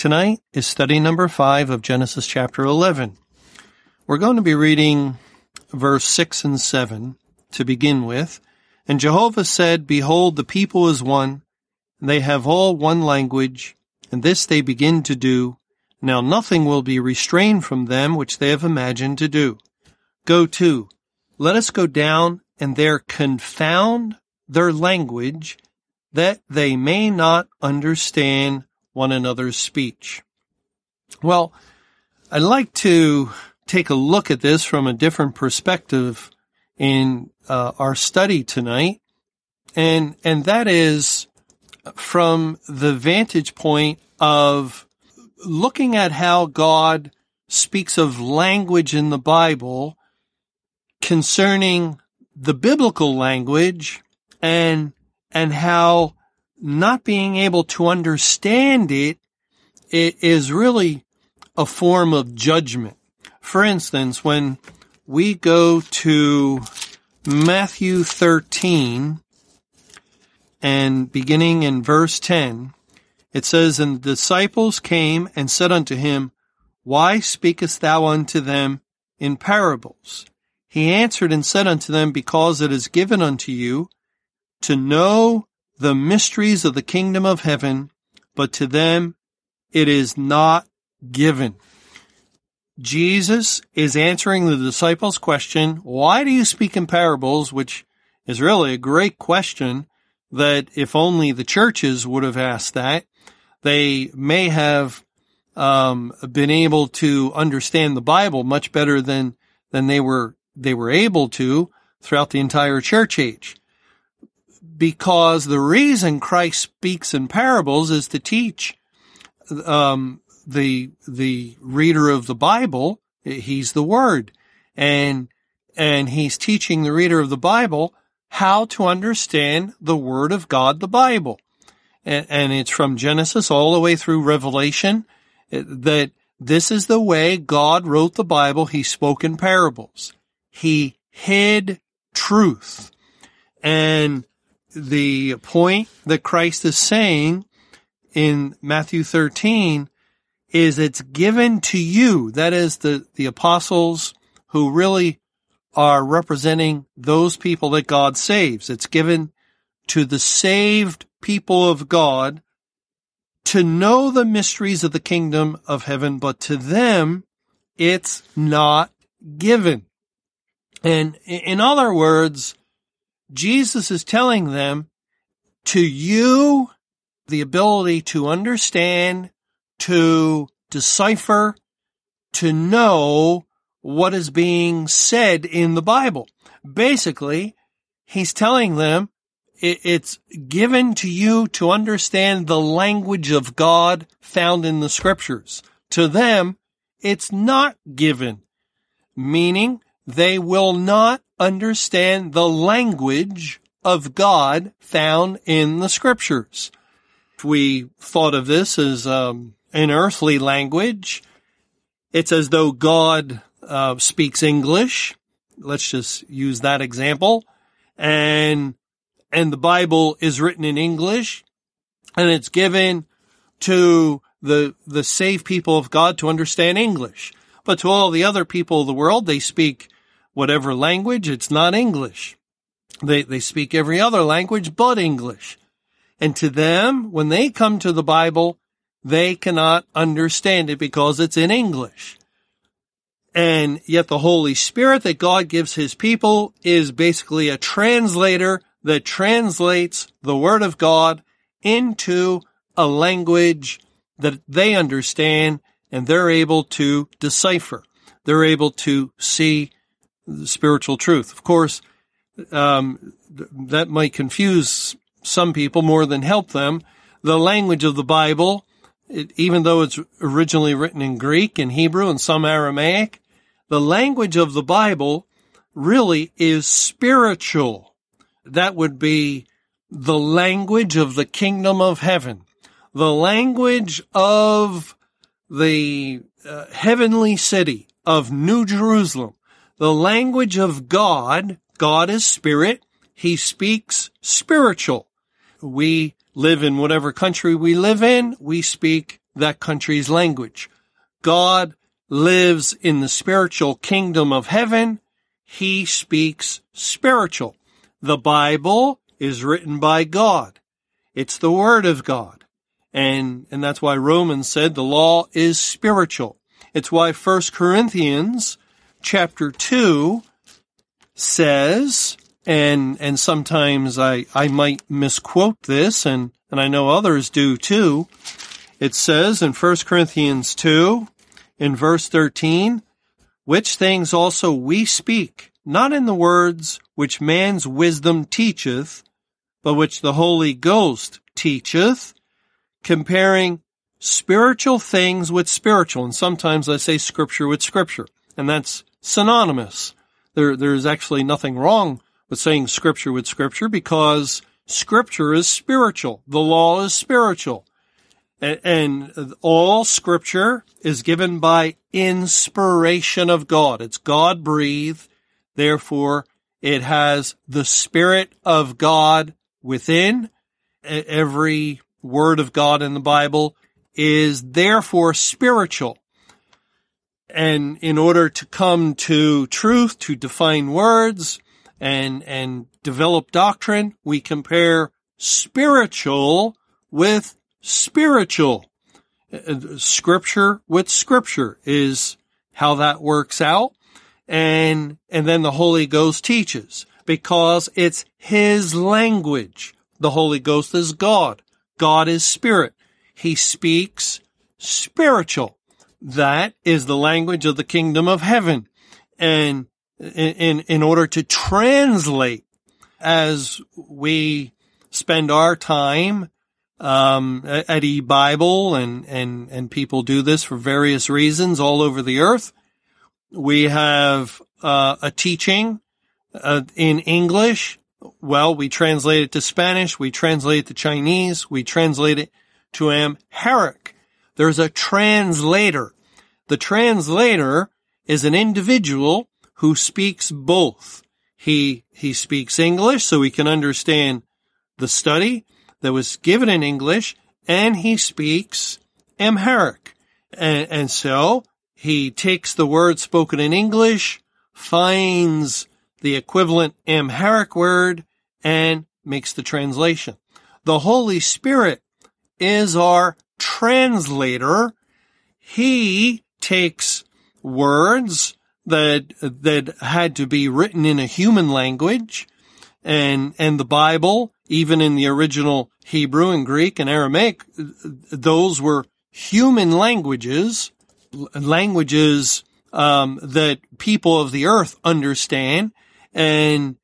Tonight is study number five of Genesis chapter 11. We're going to be reading verse six and seven to begin with. And Jehovah said, Behold, the people is one, they have all one language, and this they begin to do. Now nothing will be restrained from them which they have imagined to do. Go to, let us go down and there confound their language that they may not understand one another's speech. Well, I'd like to take a look at this from a different perspective in uh, our study tonight, and and that is from the vantage point of looking at how God speaks of language in the Bible concerning the biblical language and and how not being able to understand it, it is really a form of judgment. For instance, when we go to Matthew 13 and beginning in verse 10, it says, And the disciples came and said unto him, Why speakest thou unto them in parables? He answered and said unto them, Because it is given unto you to know the mysteries of the kingdom of heaven, but to them it is not given. Jesus is answering the disciples' question, why do you speak in parables? Which is really a great question that if only the churches would have asked that, they may have um, been able to understand the Bible much better than than they were they were able to throughout the entire church age because the reason Christ speaks in parables is to teach um, the the reader of the Bible. He's the Word, and and he's teaching the reader of the Bible how to understand the Word of God, the Bible, and, and it's from Genesis all the way through Revelation that this is the way God wrote the Bible. He spoke in parables. He hid truth. And the point that Christ is saying in Matthew 13 is it's given to you. That is the, the apostles who really are representing those people that God saves. It's given to the saved people of God to know the mysteries of the kingdom of heaven, but to them, it's not given. And in other words, Jesus is telling them to you the ability to understand, to decipher, to know what is being said in the Bible. Basically, he's telling them it's given to you to understand the language of God found in the scriptures. To them, it's not given, meaning they will not understand the language of God found in the scriptures. If we thought of this as um, an earthly language, it's as though God uh, speaks English. Let's just use that example. And, and the Bible is written in English and it's given to the, the saved people of God to understand English. But to all the other people of the world, they speak whatever language, it's not English. They, they speak every other language but English. And to them, when they come to the Bible, they cannot understand it because it's in English. And yet the Holy Spirit that God gives his people is basically a translator that translates the Word of God into a language that they understand and they're able to decipher. They're able to see spiritual truth. Of course, um, that might confuse some people more than help them. The language of the Bible it, even though it's originally written in Greek and Hebrew and some Aramaic, the language of the Bible really is spiritual. That would be the language of the kingdom of heaven, the language of the uh, heavenly city of New Jerusalem, the language of God. God is spirit. He speaks spiritual. We live in whatever country we live in. We speak that country's language. God lives in the spiritual kingdom of heaven. He speaks spiritual. The Bible is written by God. It's the word of God. And, and that's why Romans said the law is spiritual. It's why 1 Corinthians chapter 2 says, and, and sometimes I, I might misquote this and, and I know others do too. It says in 1 Corinthians 2 in verse 13, which things also we speak, not in the words which man's wisdom teacheth, but which the Holy Ghost teacheth, comparing spiritual things with spiritual. And sometimes I say scripture with scripture, and that's synonymous. There, there's actually nothing wrong with saying scripture with scripture because scripture is spiritual. The law is spiritual. And, and all scripture is given by inspiration of God. It's God breathed. Therefore, it has the spirit of God within. Every word of God in the Bible is therefore spiritual. And in order to come to truth, to define words and, and develop doctrine, we compare spiritual with spiritual. Uh, uh, scripture with scripture is how that works out. And, and then the Holy Ghost teaches because it's His language. The Holy Ghost is God. God is spirit. He speaks spiritual. That is the language of the kingdom of heaven. And in, in order to translate as we spend our time um, at e-Bible and, and, and people do this for various reasons all over the earth. We have uh, a teaching uh, in English. Well, we translate it to Spanish. We translate it to Chinese. We translate it to Amharic. There's a translator. The translator is an individual who speaks both. He, he speaks English so he can understand the study that was given in English and he speaks Amharic. And, and so he takes the word spoken in English, finds the equivalent Amharic word and makes the translation. The Holy Spirit is our translator. He takes words that, that had to be written in a human language and, and the Bible, even in the original Hebrew and Greek and Aramaic, those were human languages, languages um, that people of the earth understand, and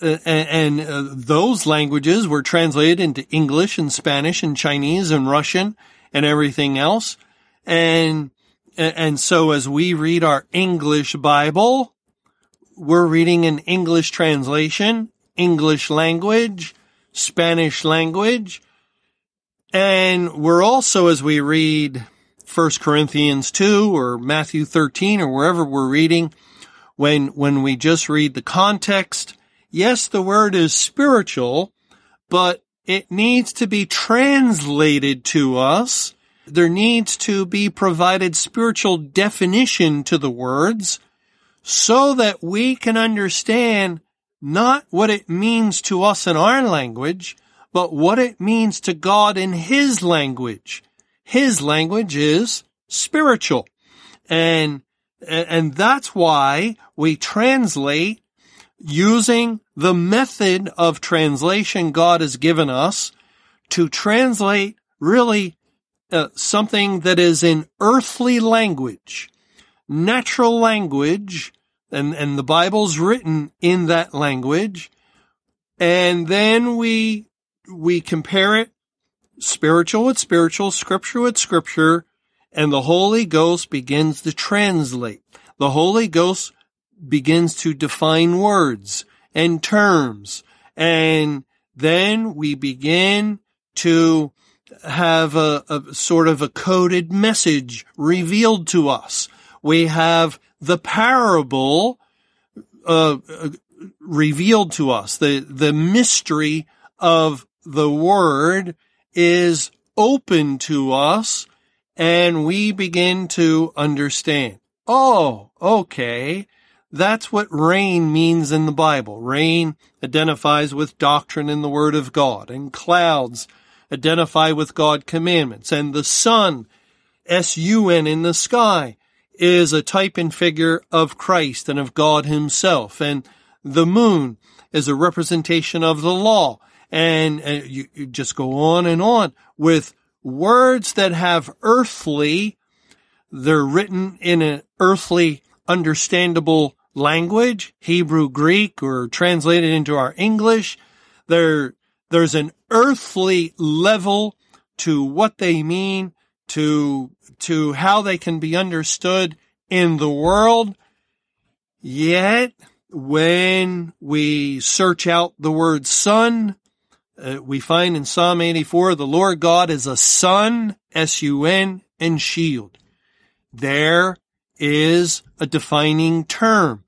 uh, and, uh, those languages were translated into English and Spanish and Chinese and Russian and everything else, and and so as we read our English Bible, we're reading an English translation, English language, Spanish language, and we're also as we read 1 Corinthians 2 or Matthew 13 or wherever we're reading, when, when we just read the context, yes, the word is spiritual, but it needs to be translated to us. There needs to be provided spiritual definition to the words so that we can understand not what it means to us in our language, but what it means to God in His language. His language is spiritual. And, and that's why we translate using the method of translation God has given us to translate really uh, something that is in earthly language, natural language, and, and the Bible's written in that language. And then we, we compare it spiritual with spiritual, scripture with scripture, and the Holy Ghost begins to translate. The Holy Ghost begins to define words and terms. And then we begin to have a, a, sort of a coded message revealed to us. We have the parable uh, uh, revealed to us. The the mystery of the word is open to us, and we begin to understand. Oh, okay. That's what rain means in the Bible. Rain identifies with doctrine in the Word of God, and clouds identify with God commandments, and the sun, S-U-N in the sky, is a type and figure of Christ and of God himself, and the moon is a representation of the law, and, and you, you just go on and on with words that have earthly, they're written in an earthly understandable language, Hebrew, Greek, or translated into our English. There, there's an earthly level to what they mean, to, to how they can be understood in the world. Yet, when we search out the word sun, uh, we find in Psalm 84, the Lord God is a sun, S-U-N, and shield. There is a defining term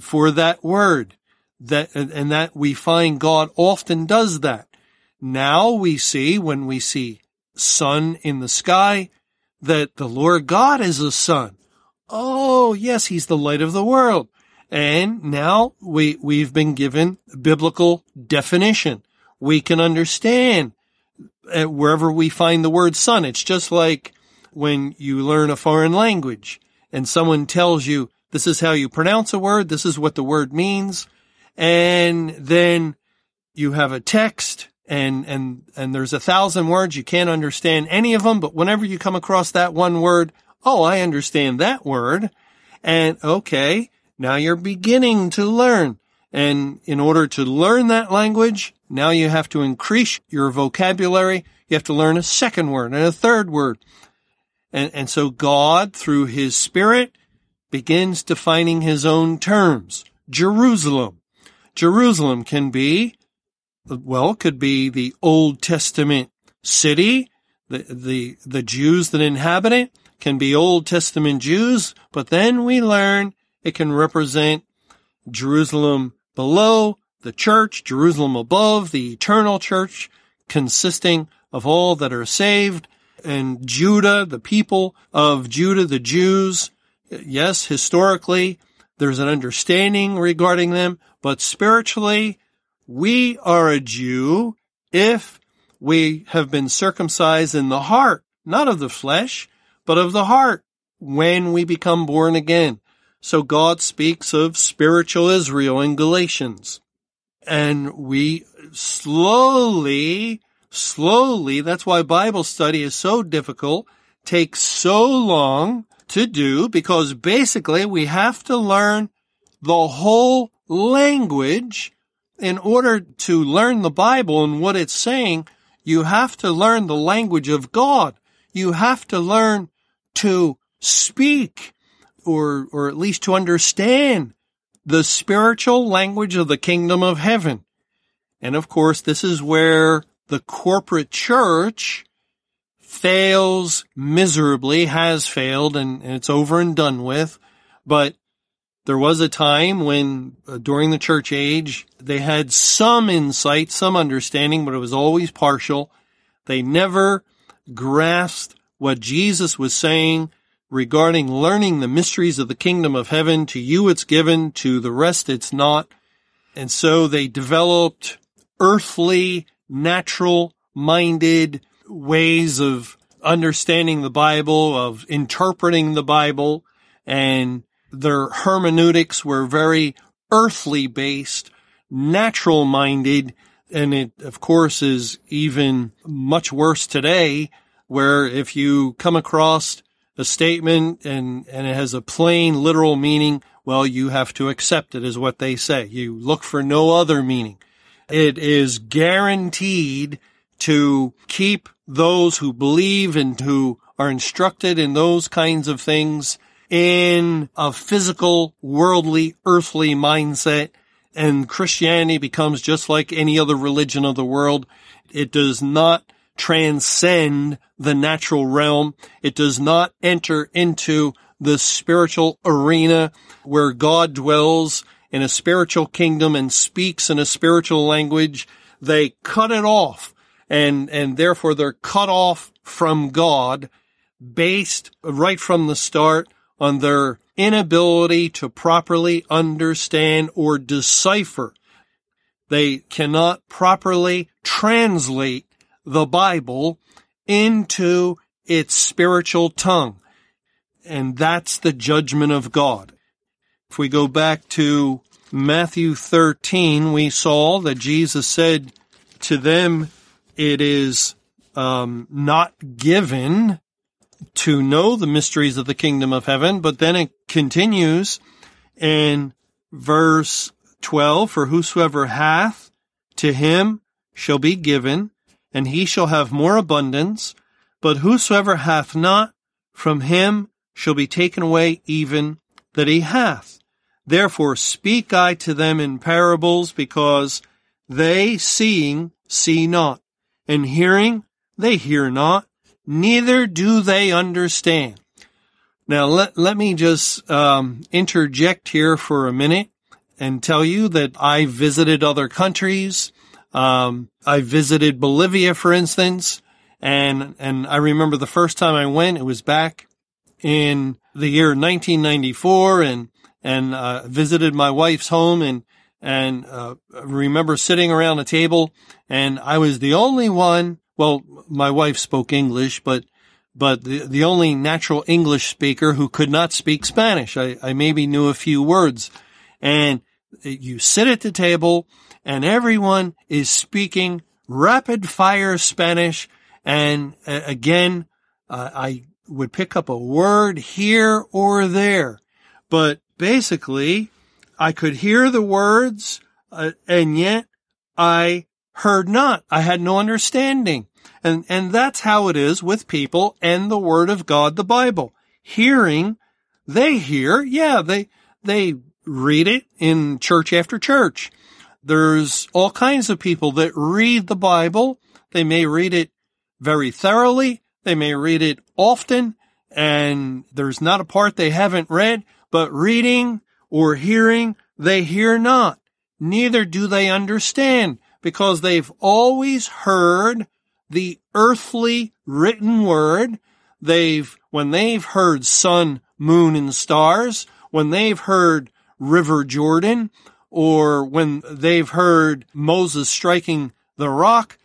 for that word that, and that we find God often does that. Now we see when we see sun in the sky that the Lord God is a sun. Oh, yes, he's the light of the world. And now we, we've been given biblical definition. We can understand uh, wherever we find the word sun. It's just like when you learn a foreign language and someone tells you this is how you pronounce a word. This is what the word means. And then you have a text and, and, and there's a thousand words. You can't understand any of them, but whenever you come across that one word, oh, I understand that word. And okay, now you're beginning to learn. And in order to learn that language, now you have to increase your vocabulary. You have to learn a second word and a third word. And, and so God, through his spirit, begins defining his own terms. Jerusalem. Jerusalem can be, well, could be the Old Testament city. The, the, the Jews that inhabit it can be Old Testament Jews, but then we learn it can represent Jerusalem below the church, Jerusalem above the eternal church, consisting of all that are saved, and Judah, the people of Judah, the Jews. Yes, historically, there's an understanding regarding them, but spiritually, we are a Jew if we have been circumcised in the heart, not of the flesh, but of the heart when we become born again. So God speaks of spiritual Israel in Galatians. And we slowly slowly, that's why Bible study is so difficult, takes so long to do because basically we have to learn the whole language in order to learn the Bible and what it's saying. You have to learn the language of God. You have to learn to speak or, or at least to understand the spiritual language of the kingdom of heaven. And of course, this is where the corporate church fails miserably, has failed, and, and, it's over and done with. But there was a time when, uh, during the church age, they had some insight, some understanding, but it was always partial. They never grasped what Jesus was saying regarding learning the mysteries of the kingdom of heaven. To you it's given, to the rest it's not. And so they developed earthly natural minded ways of understanding the Bible, of interpreting the Bible, and their hermeneutics were very earthly based, natural minded, and it of course is even much worse today where if you come across a statement and, and it has a plain literal meaning, well, you have to accept it is what they say. You look for no other meaning. It is guaranteed to keep those who believe and who are instructed in those kinds of things in a physical, worldly, earthly mindset. And Christianity becomes just like any other religion of the world. It does not transcend the natural realm. It does not enter into the spiritual arena where God dwells in a spiritual kingdom and speaks in a spiritual language. They cut it off and, and therefore they're cut off from God based right from the start on their inability to properly understand or decipher. They cannot properly translate the Bible into its spiritual tongue. And that's the judgment of God. If we go back to Matthew 13, we saw that Jesus said to them, it is um, not given to know the mysteries of the kingdom of heaven, but then it continues in verse 12, for whosoever hath to him shall be given, and he shall have more abundance, but whosoever hath not from him shall be taken away even that he hath. Therefore speak I to them in parables, because they seeing see not, and hearing they hear not, neither do they understand. Now let, let me just um, interject here for a minute and tell you that I visited other countries. Um, I visited Bolivia, for instance, and and I remember the first time I went, it was back in the year 1994, and and uh, visited my wife's home, and and uh, remember sitting around a table, and I was the only one well, my wife spoke English, but but the, the only natural English speaker who could not speak Spanish. I, I maybe knew a few words. And you sit at the table and everyone is speaking rapid fire Spanish. And uh, again, uh, I would pick up a word here or there, but basically I could hear the words uh, and yet I heard not. I had no understanding. And, and that's how it is with people and the word of God, the Bible. Hearing, they hear, yeah, they, they read it in church after church. There's all kinds of people that read the Bible. They may read it very thoroughly. They may read it often and there's not a part they haven't read, but reading or hearing, they hear not. Neither do they understand because they've always heard the earthly written word. They've, when they've heard sun, moon, and stars, when they've heard River Jordan, or when they've heard Moses striking the rock,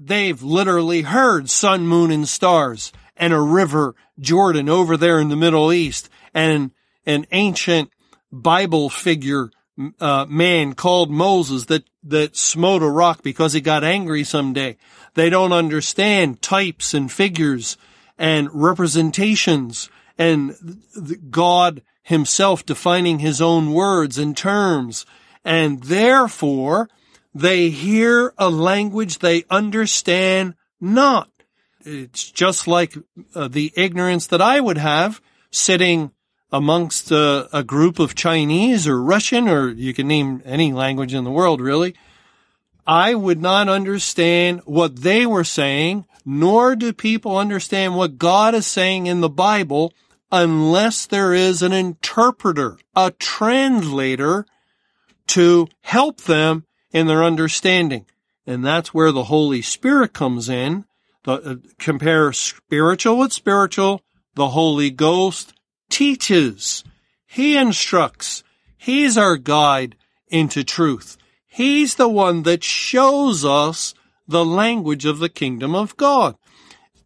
they've literally heard sun, moon, and stars and a river Jordan over there in the Middle East and an ancient Bible figure uh, man called Moses that that smote a rock because he got angry someday. They don't understand types and figures and representations and God himself defining his own words and terms. And therefore they hear a language they understand not. It's just like uh, the ignorance that I would have sitting amongst a, a, group of Chinese or Russian, or you can name any language in the world, really, I would not understand what they were saying, nor do people understand what God is saying in the Bible unless there is an interpreter, a translator to help them in their understanding. And that's where the Holy Spirit comes in. The, uh, compare spiritual with spiritual, the Holy Ghost teaches. He instructs. He's our guide into truth. He's the one that shows us the language of the kingdom of God.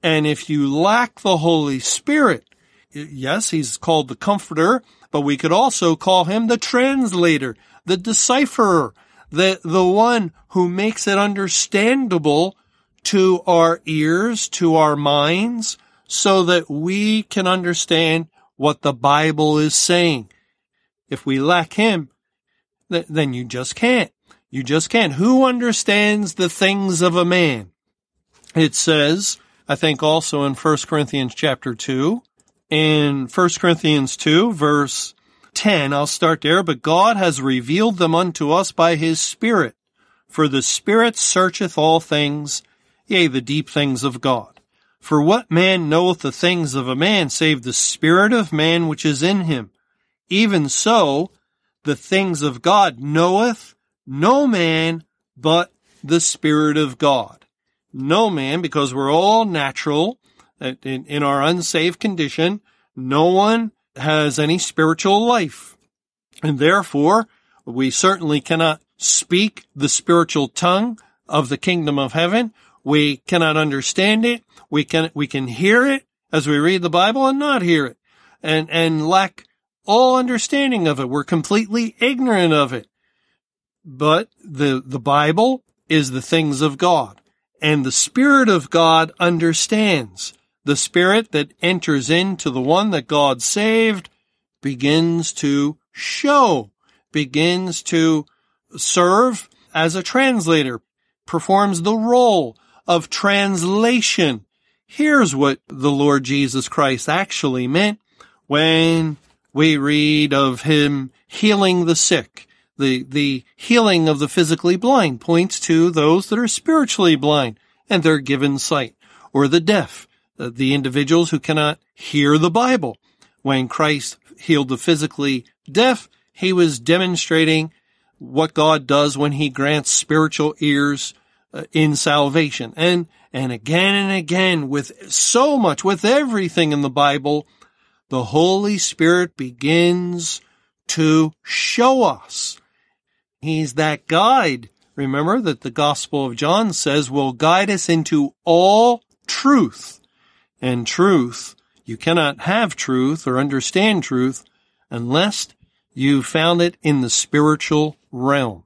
And if you lack the Holy Spirit, yes, he's called the comforter, but we could also call him the translator, the decipherer, the, the one who makes it understandable to our ears, to our minds, so that we can understand what the Bible is saying. If we lack Him, th- then you just can't. You just can't. Who understands the things of a man? it says, I think also in 1 Corinthians chapter 2, in 1 Corinthians 2 verse 10, I'll start there, but God has revealed them unto us by his Spirit. For the Spirit searcheth all things, yea, the deep things of God. For what man knoweth the things of a man save the Spirit of man which is in him? Even so, the things of God knoweth no man but the Spirit of God. No man, because we're all natural uh, in, in our unsaved condition, no one has any spiritual life. And therefore, we certainly cannot speak the spiritual tongue of the kingdom of heaven. We cannot understand it. We can, we can hear it as we read the Bible and not hear it and, and lack all understanding of it. We're completely ignorant of it. But the, the Bible is the things of God and the Spirit of God understands. The Spirit that enters into the one that God saved begins to show, begins to serve as a translator, performs the role of translation. Here's what the Lord Jesus Christ actually meant when we read of him healing the sick. The, the healing of the physically blind points to those that are spiritually blind and they're given sight or the deaf, the individuals who cannot hear the Bible. When Christ healed the physically deaf, he was demonstrating what God does when he grants spiritual ears uh, Uh, in salvation. And, and again and again with so much, with everything in the Bible, the Holy Spirit begins to show us. He's that guide. Remember that the Gospel of John says will guide us into all truth. And truth, you cannot have truth or understand truth unless you found it in the spiritual realm.